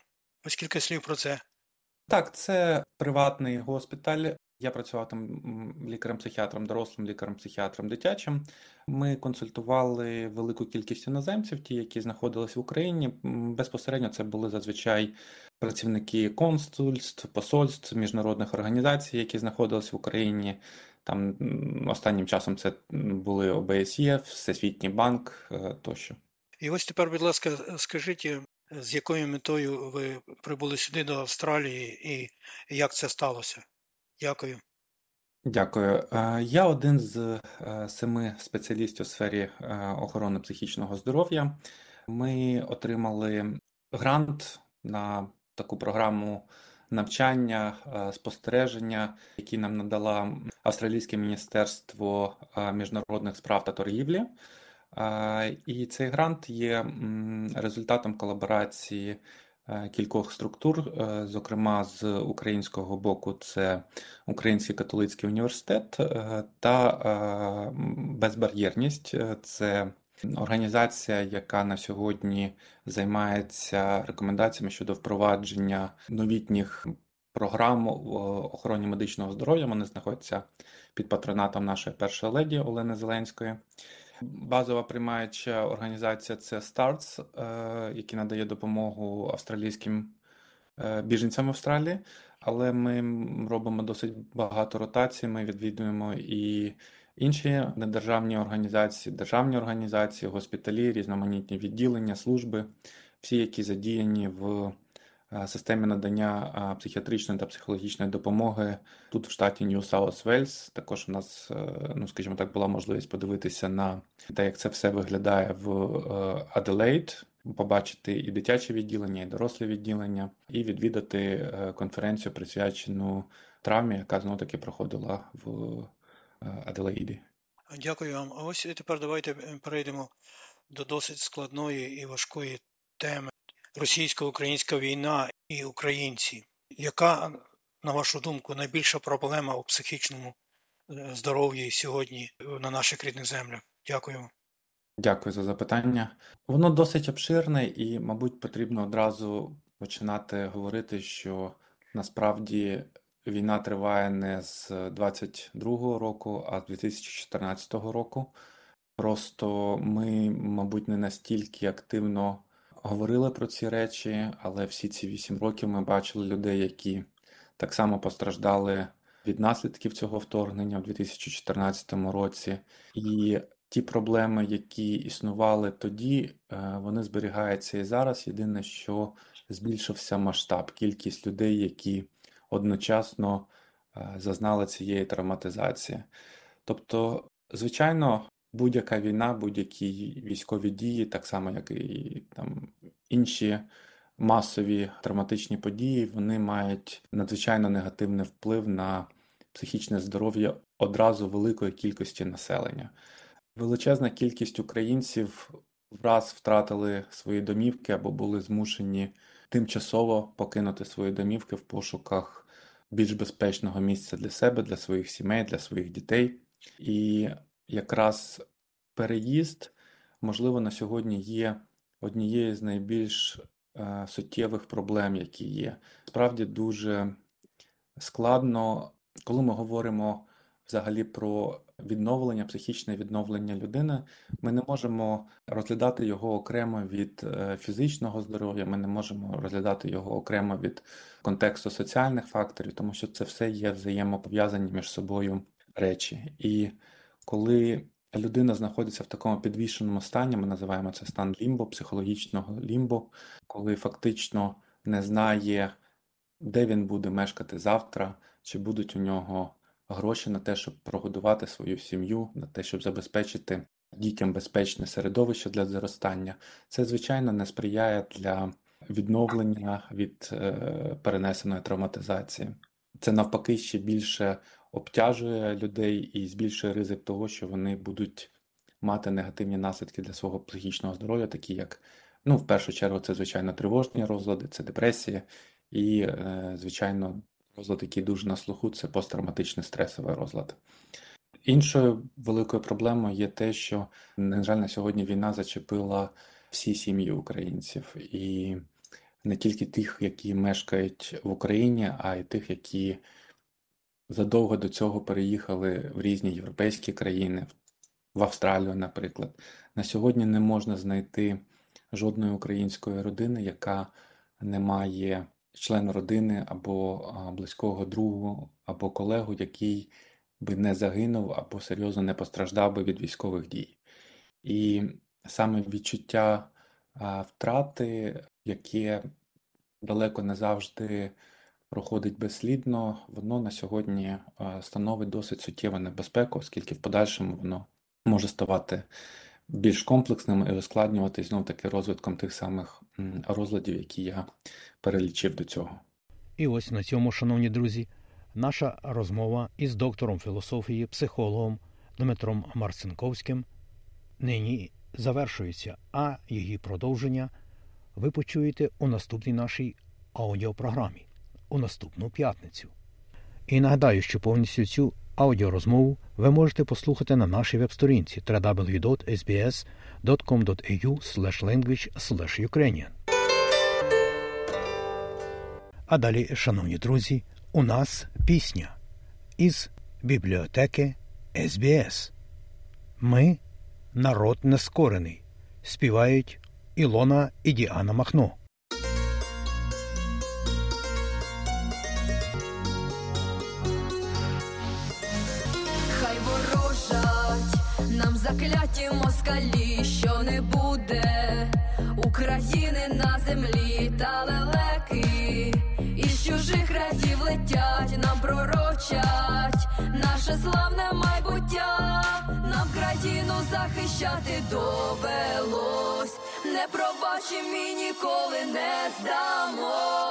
Ось кілька слів про це. Так, це приватний госпіталь. Я працював там лікарем-психіатром, дорослим лікарем-психіатром дитячим. Ми консультували велику кількість іноземців, ті, які знаходились в Україні. Безпосередньо це були зазвичай працівники консульств, посольств, міжнародних організацій, які знаходились в Україні. Там останнім часом це були ОБСЄ, Всесвітній банк е, тощо. І ось тепер, будь ласка, скажіть, з якою метою ви прибули сюди до Австралії і як це сталося? Дякую. Дякую. Е, я один з е, семи спеціалістів у сфері охорони психічного здоров'я. Ми отримали грант на таку програму навчання, е, спостереження, які нам надала Австралійське міністерство е, міжнародних справ та торгівлі. Е, і цей грант є результатом колаборації кількох структур, зокрема з українського боку, це Український католицький університет та безбар'єрність. Це Організація, яка на сьогодні займається рекомендаціями щодо впровадження новітніх програм в охороні медичного здоров'я, вони знаходяться під патронатом нашої першої леді Олени Зеленської. Базова приймаюча організація це STARTS, е, який надає допомогу австралійським е, біженцям в Австралії, але ми робимо досить багато ротацій. Ми відвідуємо і Інші недержавні організації, державні організації, госпіталі, різноманітні відділення, служби, всі, які задіяні в системі надання е, психіатричної та психологічної допомоги тут в штаті Нью Саус Вельс. Також у нас, е, ну скажімо так, була можливість подивитися на те, як це все виглядає в Аделейд, побачити і дитяче відділення, і доросле відділення, і відвідати конференцію, присвячену травмі, яка знову таки проходила в. Аделаїді. Дякую вам. А ось тепер давайте е, перейдемо до досить складної і важкої теми російсько-українська війна і українці. Яка, на вашу думку, найбільша проблема у психічному е, здоров'ї сьогодні на наших рідних землях? Дякую. Дякую за запитання. Воно досить обширне і, мабуть, потрібно одразу починати говорити, що насправді війна триває не з 22-го року, а з 2014 року. Просто ми, мабуть, не настільки активно говорили про ці речі, але всі ці вісім років ми бачили людей, які так само постраждали від наслідків цього вторгнення в 2014 році. І ті проблеми, які існували тоді, е, вони зберігаються і зараз. Єдине, що збільшився масштаб, кількість людей, які одночасно е, зазнали цієї травматизації. Тобто, звичайно, будь-яка війна, будь-які військові дії, так само як і там інші масові травматичні події, вони мають надзвичайно негативний вплив на психічне здоров'я одразу великої кількості населення. Величезна кількість українців враз втратили свої домівки або були змушені тимчасово покинути свої домівки в пошуках більш безпечного місця для себе, для своїх сімей, для своїх дітей. І якраз переїзд, можливо, на сьогодні є однією з найбільш е, суттєвих проблем, які є. Справді дуже складно, коли ми говоримо взагалі про відновлення, психічне відновлення людини, ми не можемо розглядати його окремо від е, фізичного здоров'я, ми не можемо розглядати його окремо від контексту соціальних факторів, тому що це все є взаємопов'язані між собою речі. І коли людина знаходиться в такому підвішеному стані, ми називаємо це стан лімбо, психологічного лімбо, коли фактично не знає, де він буде мешкати завтра, чи будуть у нього гроші на те, щоб прогодувати свою сім'ю, на те, щоб забезпечити дітям безпечне середовище для зростання. Це, звичайно, не сприяє для відновлення від е, перенесеної травматизації. Це навпаки ще більше обтяжує людей і збільшує ризик того, що вони будуть мати негативні наслідки для свого психічного здоров'я, такі як, ну, в першу чергу, це звичайно тривожні розлади, це депресія і, е, звичайно, розлад, який дуже на слуху, це посттравматичний стресовий розлад. Іншою великою проблемою є те, що, на жаль, на сьогодні війна зачепила всі сім'ї українців, і не тільки тих, які мешкають в Україні, а й тих, які задовго до цього переїхали в різні європейські країни, в Австралію, наприклад. На сьогодні не можна знайти жодної української родини, яка не має члена родини або близького другу, або колегу, який би не загинув або серйозно не постраждав би від військових дій. І саме відчуття втрати, яке далеко не завжди проходить безслідно, воно на сьогодні становить досить суттєву небезпеку, оскільки в подальшому воно може ставати більш комплексним і ускладнюватись знов таки розвитком тих самих розладів, які я перелічив до цього. І ось на цьому, шановні друзі, наша розмова із доктором філософії, психологом Дмитром Марцинковським нині завершується, а її продовження ви почуєте у наступній нашій аудіопрограмі у наступну п'ятницю. І нагадаю, що повністю цю аудіорозмову ви можете послухати на нашій веб-сторінці www.sbs.com.au language ukrainian А далі, шановні друзі, у нас пісня із бібліотеки СБС. Ми народ нескорений. Співають Ілона і Діана Махно. Закляті москалі, що не буде України на землі та лелеки, із чужих радів летять, нам пророчать наше славне майбуття, нам країну захищати довелось, не пробачимо і ніколи не здамо.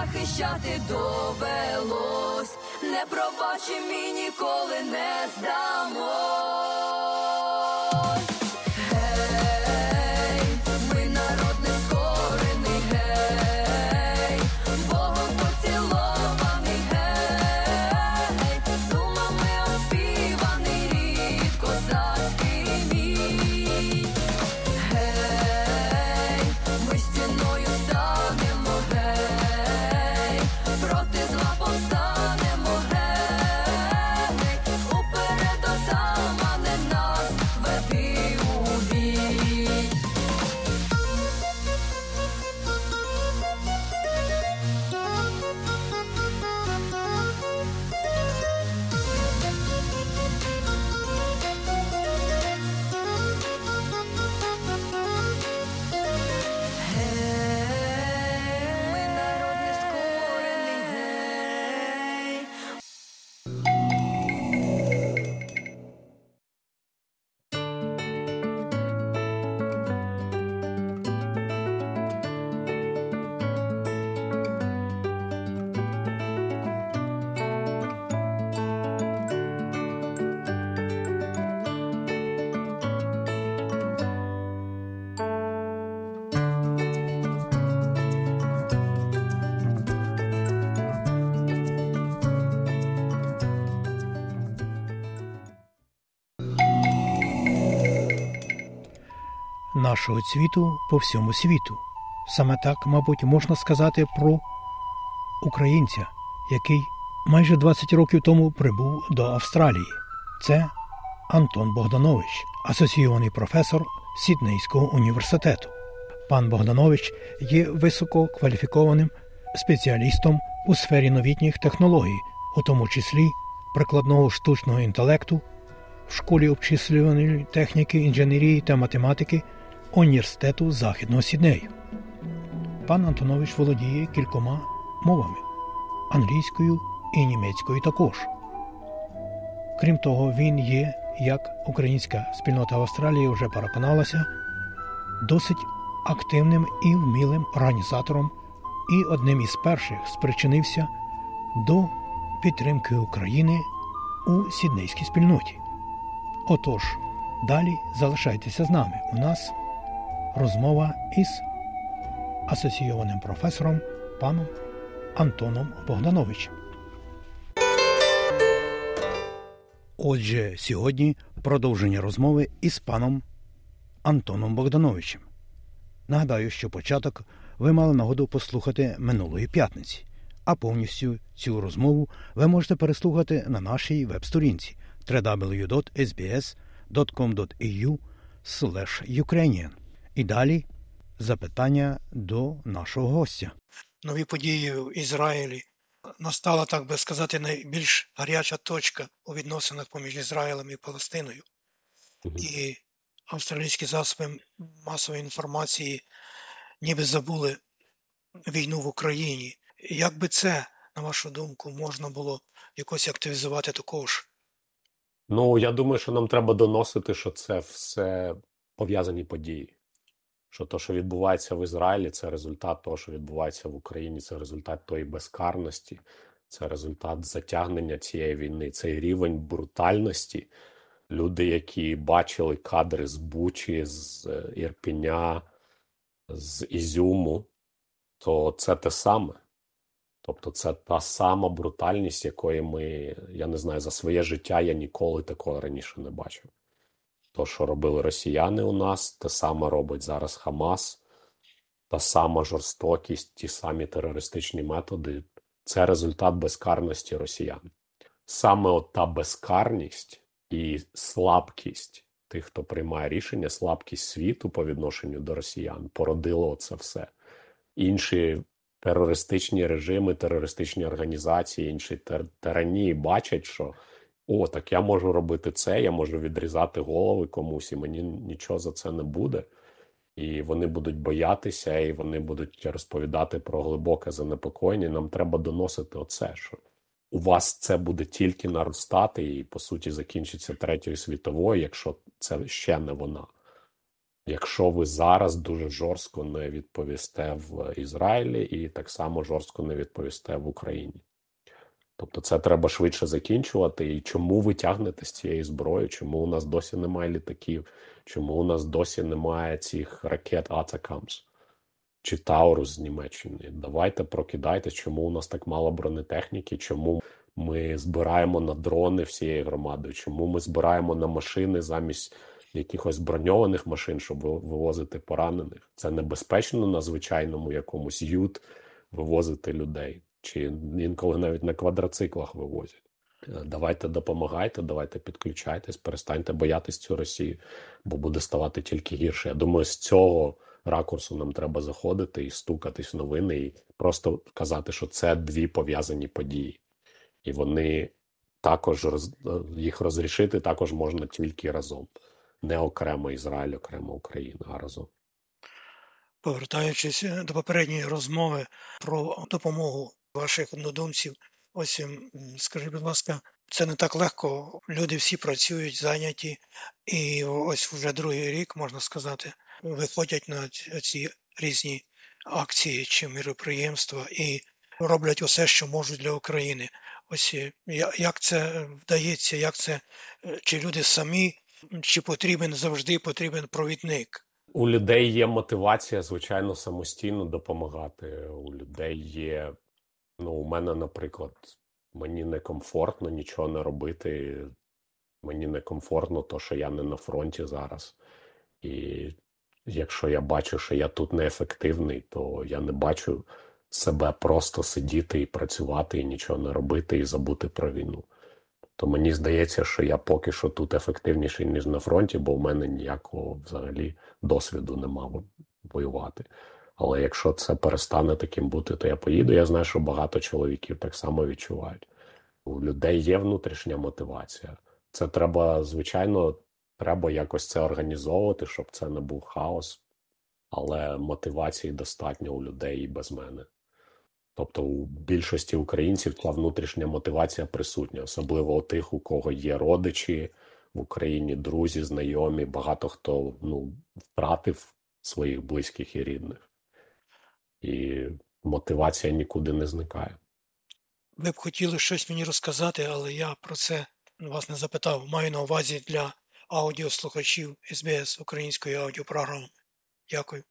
Захищати довелось. Не пробачимо і ніколи не здамось. Нашого цвіту по всьому світу. Саме так, мабуть, можна сказати про українця, який майже 20 років тому прибув до Австралії. Це Антон Богданович, асоційований професор Сіднейського університету. Пан Богданович є висококваліфікованим спеціалістом у сфері новітніх технологій, у тому числі прикладного штучного інтелекту в школі обчислювальної техніки, інженерії та математики Університету Західного Сіднею. Пан Антонович володіє кількома мовами англійською і німецькою також. Крім того, він є, як українська спільнота Австралії вже переконалася, досить активним і вмілим організатором і одним із перших спричинився до підтримки України у сіднейській спільноті. Отож, далі залишайтеся з нами. У нас розмова із асоційованим професором паном Антоном Богдановичем. Отже, сьогодні продовження розмови із паном Антоном Богдановичем. Нагадаю, що початок ви мали нагоду послухати минулої п'ятниці, а повністю цю розмову ви можете переслухати на нашій веб-сторінці www.sbs.com.au Ukrainian. І далі запитання до нашого гостя. Нові події в Ізраїлі. Настала, так би сказати, найбільш гаряча точка у відносинах поміж Ізраїлем і Палестиною. І австралійські засоби масової інформації ніби забули війну в Україні. Як би це, на вашу думку, можна було якось активізувати також? Ну, я думаю, що нам треба доносити, що це все пов'язані події. Що то, що відбувається в Ізраїлі, це результат того, що відбувається в Україні, це результат тої безкарності, це результат затягнення цієї війни, цей рівень брутальності. Люди, які бачили кадри з Бучі, з е, Ірпеня, з Ізюму, то це те саме. Тобто, це та сама брутальність, якої ми, я не знаю, за своє життя я ніколи такого раніше не бачив. То, що робили росіяни у нас, те саме робить зараз Хамас, та сама жорстокість, ті самі терористичні методи це результат безкарності росіян. Саме от та безкарність і слабкість тих, хто приймає рішення, слабкість світу по відношенню до росіян породило це все. Інші терористичні режими, терористичні організації, інші тиранії бачать, що о, так я можу робити це, я можу відрізати голови комусь, і мені нічого за це не буде. і вони будуть боятися, і вони будуть розповідати про глибоке занепокоєння. Нам треба доносити оце, що у вас це буде тільки наростати, і по суті закінчиться третьою світовою, якщо це ще не вона. Якщо ви зараз дуже жорстко не відповісте в Ізраїлі і так само жорстко не відповісте в Україні. Тобто це треба швидше закінчувати. І чому ви тягнете з цієї зброї? Чому у нас досі немає літаків? Чому у нас досі немає цих ракет Атакамс чи Таурус з Німеччини? Давайте прокидайте, чому у нас так мало бронетехніки, чому ми збираємо на дрони всією громадою, чому ми збираємо на машини замість якихось броньованих машин, щоб вивозити поранених. Це небезпечно на звичайному якомусь ют вивозити людей, чи інколи навіть на квадроциклах вивозять. Е, Давайте допомагайте, давайте підключайтесь, перестаньте боятись цю Росію, бо буде ставати тільки гірше. Я думаю, з цього ракурсу нам треба заходити і стукатись в новини, і просто казати, що це дві пов'язані події, і вони також роз... їх розрішити також можна тільки разом, не окремо Ізраїль, окремо Україна, а разом. Повертаючись е, до попередньої розмови про допомогу ваших однодумців, ось скажіть, будь ласка, це не так легко. Люди всі працюють, зайняті, і ось вже другий рік, можна сказати, виходять на ці- ці різні акції чи міроприємства і роблять усе, що можуть для України. Ось е, як це вдається, як це е, чи люди самі, чи потрібен завжди потрібен провідник. У людей є мотивація, звичайно, самостійно допомагати. У людей є, ну, у мене, наприклад, мені некомфортно нічого не робити. Мені некомфортно, то що я не на фронті зараз. І якщо я бачу, що я тут неефективний, то я не бачу себе просто сидіти і працювати, і нічого не робити, і забути про війну. То мені здається, що я поки що тут ефективніший, ніж на фронті, бо в мене ніякого взагалі досвіду нема воювати. Але якщо це перестане таким бути, то я поїду. Я знаю, що багато чоловіків так само відчувають. У людей є внутрішня мотивація. Це треба, звичайно, треба якось це організовувати, щоб це не був хаос, але мотивації достатньо у людей і без мене. Тобто у більшості українців ця внутрішня мотивація присутня, особливо у тих, у кого є родичі в Україні, друзі, знайомі, багато хто ну, втратив своїх близьких і рідних. І мотивація нікуди не зникає. Ви б хотіли щось мені розказати, але я про це вас не запитав. Маю на увазі для аудіослухачів СБС української аудіопрограми. Дякую.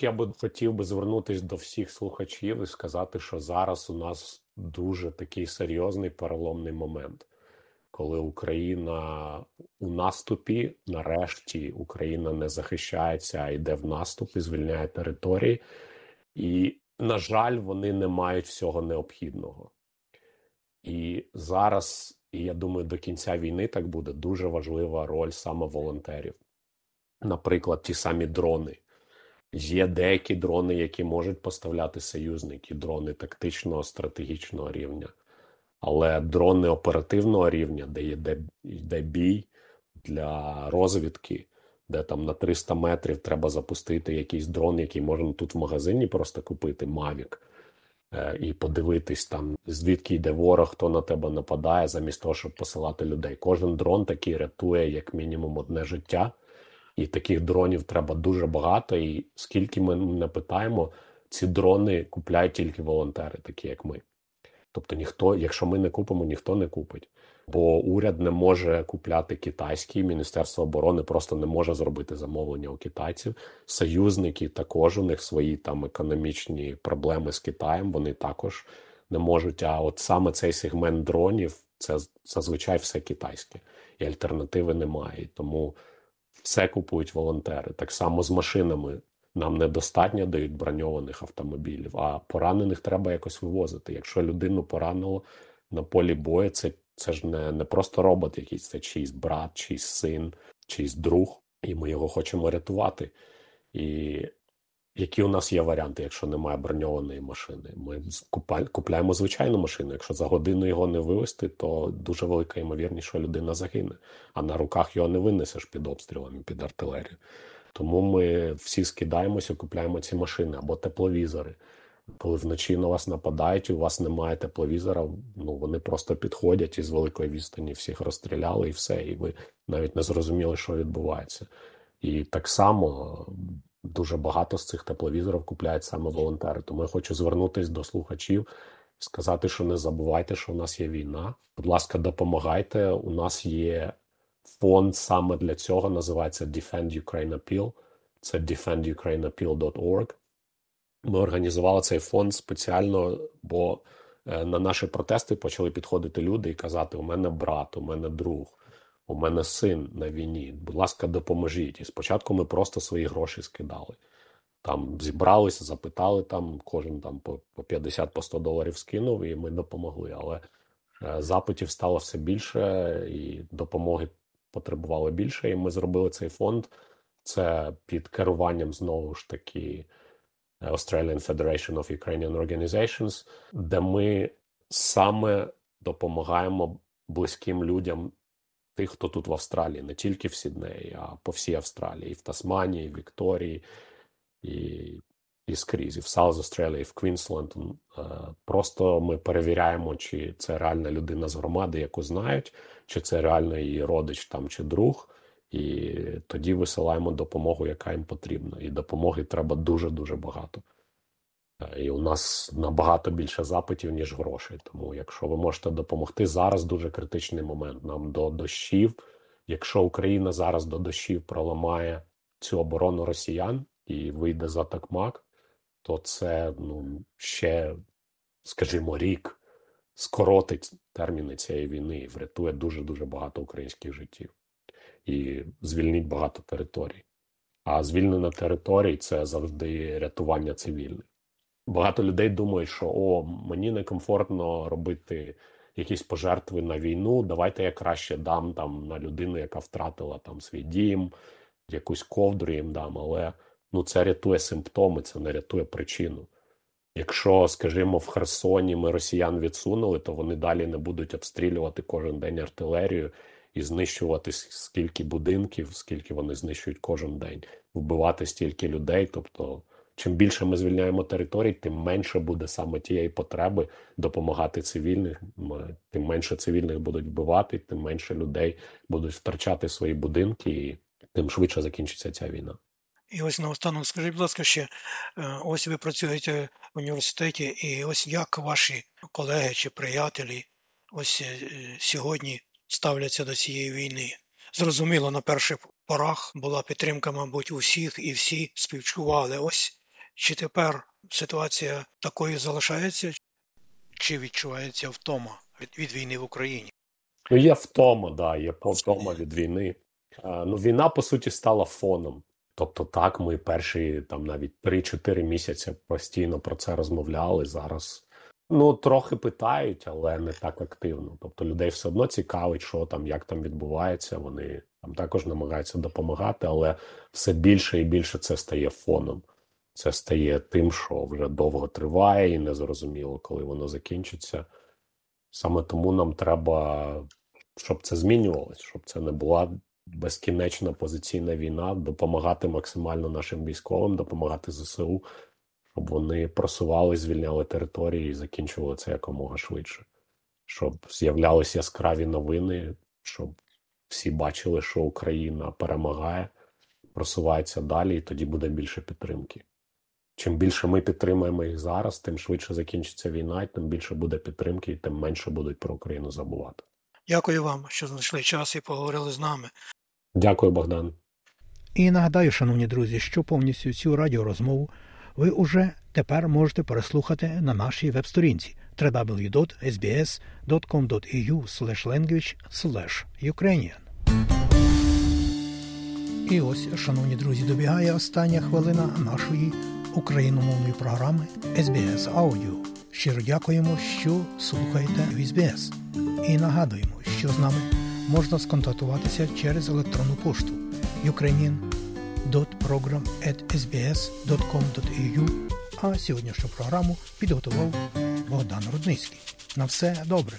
Я би хотів би звернутися до всіх слухачів і сказати, що зараз у нас дуже такий серйозний переломний момент, коли Україна у наступі, нарешті Україна не захищається, а йде в наступ і звільняє території. І, на жаль, вони не мають всього необхідного. І зараз, і я думаю, до кінця війни так буде дуже важлива роль саме волонтерів. Наприклад, ті самі дрони. Є деякі дрони, які можуть поставляти союзники, дрони тактичного стратегічного рівня, але дрони оперативного рівня, де йде, йде бій для розвідки, де там на 300 метрів треба запустити якийсь дрон, який можна тут в магазині просто купити, Mavic, е, і подивитись там, звідки йде ворог, хто на тебе нападає, замість того, щоб посилати людей. Кожен дрон такий рятує як мінімум одне життя. І таких дронів треба дуже багато. І скільки ми не питаємо, ці дрони купляють тільки волонтери, такі як ми. Тобто, ніхто, якщо ми не купимо, ніхто не купить. Бо уряд не може купляти китайські, Міністерство оборони просто не може зробити замовлення у китайців. Союзники також у них свої там економічні проблеми з Китаєм. Вони також не можуть. А от саме цей сегмент дронів це зазвичай все китайське, і альтернативи немає. Тому все купують волонтери. Так само з машинами. Нам недостатньо дають броньованих автомобілів, а поранених треба якось вивозити. Якщо людину поранило на полі бою, це, це ж не, не просто робот якийсь, це чийсь брат, чийсь син, чийсь друг, і ми його хочемо рятувати. І які у нас є варіанти, якщо немає броньованої машини? Ми купляємо звичайну машину. Якщо за годину його не вивезти, то дуже велика ймовірність, що людина загине. А на руках його не винесеш під обстрілами, під артилерію. Тому ми всі скидаємося, купляємо ці машини або тепловізори. Коли вночі на вас нападають, у вас немає тепловізора, ну вони просто підходять і з великої відстані всіх розстріляли і все, і ви навіть не зрозуміли, що відбувається. І так само дуже багато з цих тепловізорів купляють саме волонтери. Тому я хочу звернутися до слухачів, сказати, що не забувайте, що у нас є війна. Будь ласка, допомагайте. У нас є фонд саме для цього, називається Defend Ukraine Appeal. Це defendukraineappeal.org. Ми організували цей фонд спеціально, бо е, на наші протести почали підходити люди і казати: у мене брат, у мене друг, у мене син на війні. Будь ласка, допоможіть. І спочатку ми просто свої гроші скидали. Там зібралися, запитали там, кожен там по по 50 по 100 доларів скинув, і ми допомогли. Але е, запитів стало все більше, і допомоги потребувало більше. І ми зробили цей фонд. Це під керуванням знову ж таки Australian Federation of Ukrainian Organizations, де ми саме допомагаємо близьким людям, тих, хто тут в Австралії, не тільки в Сіднеї, а по всій Австралії, і в Тасманії, і в Вікторії, і, і скрізь, і в South Australia, і в Квінсленд. Просто ми перевіряємо, чи це реальна людина з громади, яку знають, чи це реально її родич там чи друг. І тоді висилаємо допомогу, яка їм потрібна. І допомоги треба дуже-дуже багато. І у нас набагато більше запитів, ніж грошей. Тому, якщо ви можете допомогти, зараз дуже критичний момент. Нам до дощів. Якщо Україна зараз до дощів проламає цю оборону росіян і вийде за такмак, то це ну, ще, скажімо, рік скоротить терміни цієї війни і врятує дуже дуже багато українських життів і звільнить багато територій. А звільнена територій це завжди рятування цивільних. Багато людей думають, що о, мені некомфортно робити якісь пожертви на війну. Давайте я краще дам там на людину, яка втратила там свій дім, якусь ковдру їм дам, але ну це рятує симптоми, це не рятує причину. Якщо, скажімо, в Херсоні ми росіян відсунули, то вони далі не будуть обстрілювати кожен день артилерію і знищувати скільки будинків, скільки вони знищують кожен день, вбивати стільки людей. Тобто, чим більше ми звільняємо територій, тим менше буде саме тієї потреби допомагати цивільним. Тим менше цивільних будуть вбивати, тим менше людей будуть втрачати свої будинки, і тим швидше закінчиться ця війна. І ось наостанок, скажіть, будь ласка, ще ось ви працюєте в університеті, і ось як ваші колеги чи приятелі ось сьогодні ставляться до цієї війни. Зрозуміло, на перших порах була підтримка, мабуть, усіх, і всі співчували. Ось чи тепер ситуація такою залишається, чи відчувається втома від, від війни в Україні? Ну, є втома, да, є втома від війни. А, ну, війна, по суті, стала фоном. Тобто, так, ми перші там навіть 3-4 місяці постійно про це розмовляли. Зараз Ну, трохи питають, але не так активно. Тобто людей все одно цікавить, що там, як там відбувається. Вони там також намагаються допомагати, але все більше і більше це стає фоном. Це стає тим, що вже довго триває, і незрозуміло, коли воно закінчиться. Саме тому нам треба, щоб це змінювалось, щоб це не була безкінечна позиційна війна, допомагати максимально нашим військовим, допомагати ЗСУ щоб вони просували, звільняли території і закінчували це якомога швидше, щоб з'являлися яскраві новини, щоб всі бачили, що Україна перемагає, просувається далі, і тоді буде більше підтримки. Чим більше ми підтримаємо їх зараз, тим швидше закінчиться війна, і тим більше буде підтримки, і тим менше будуть про Україну забувати. Дякую вам, що знайшли час і поговорили з нами. Дякую, Богдан. І нагадаю, шановні друзі, що повністю цю радіорозмову ви уже тепер можете переслухати на нашій веб-сторінці www.sbs.com.au language Ukrainian. І ось, шановні друзі, добігає остання хвилина нашої україномовної програми SBS Audio. Щиро дякуємо, що слухаєте SBS. І нагадуємо, що з нами можна сконтактуватися через електронну пошту Ukrainian program.sbs.com.au А сьогоднішню програму підготував Богдан Рудницький. На все добре!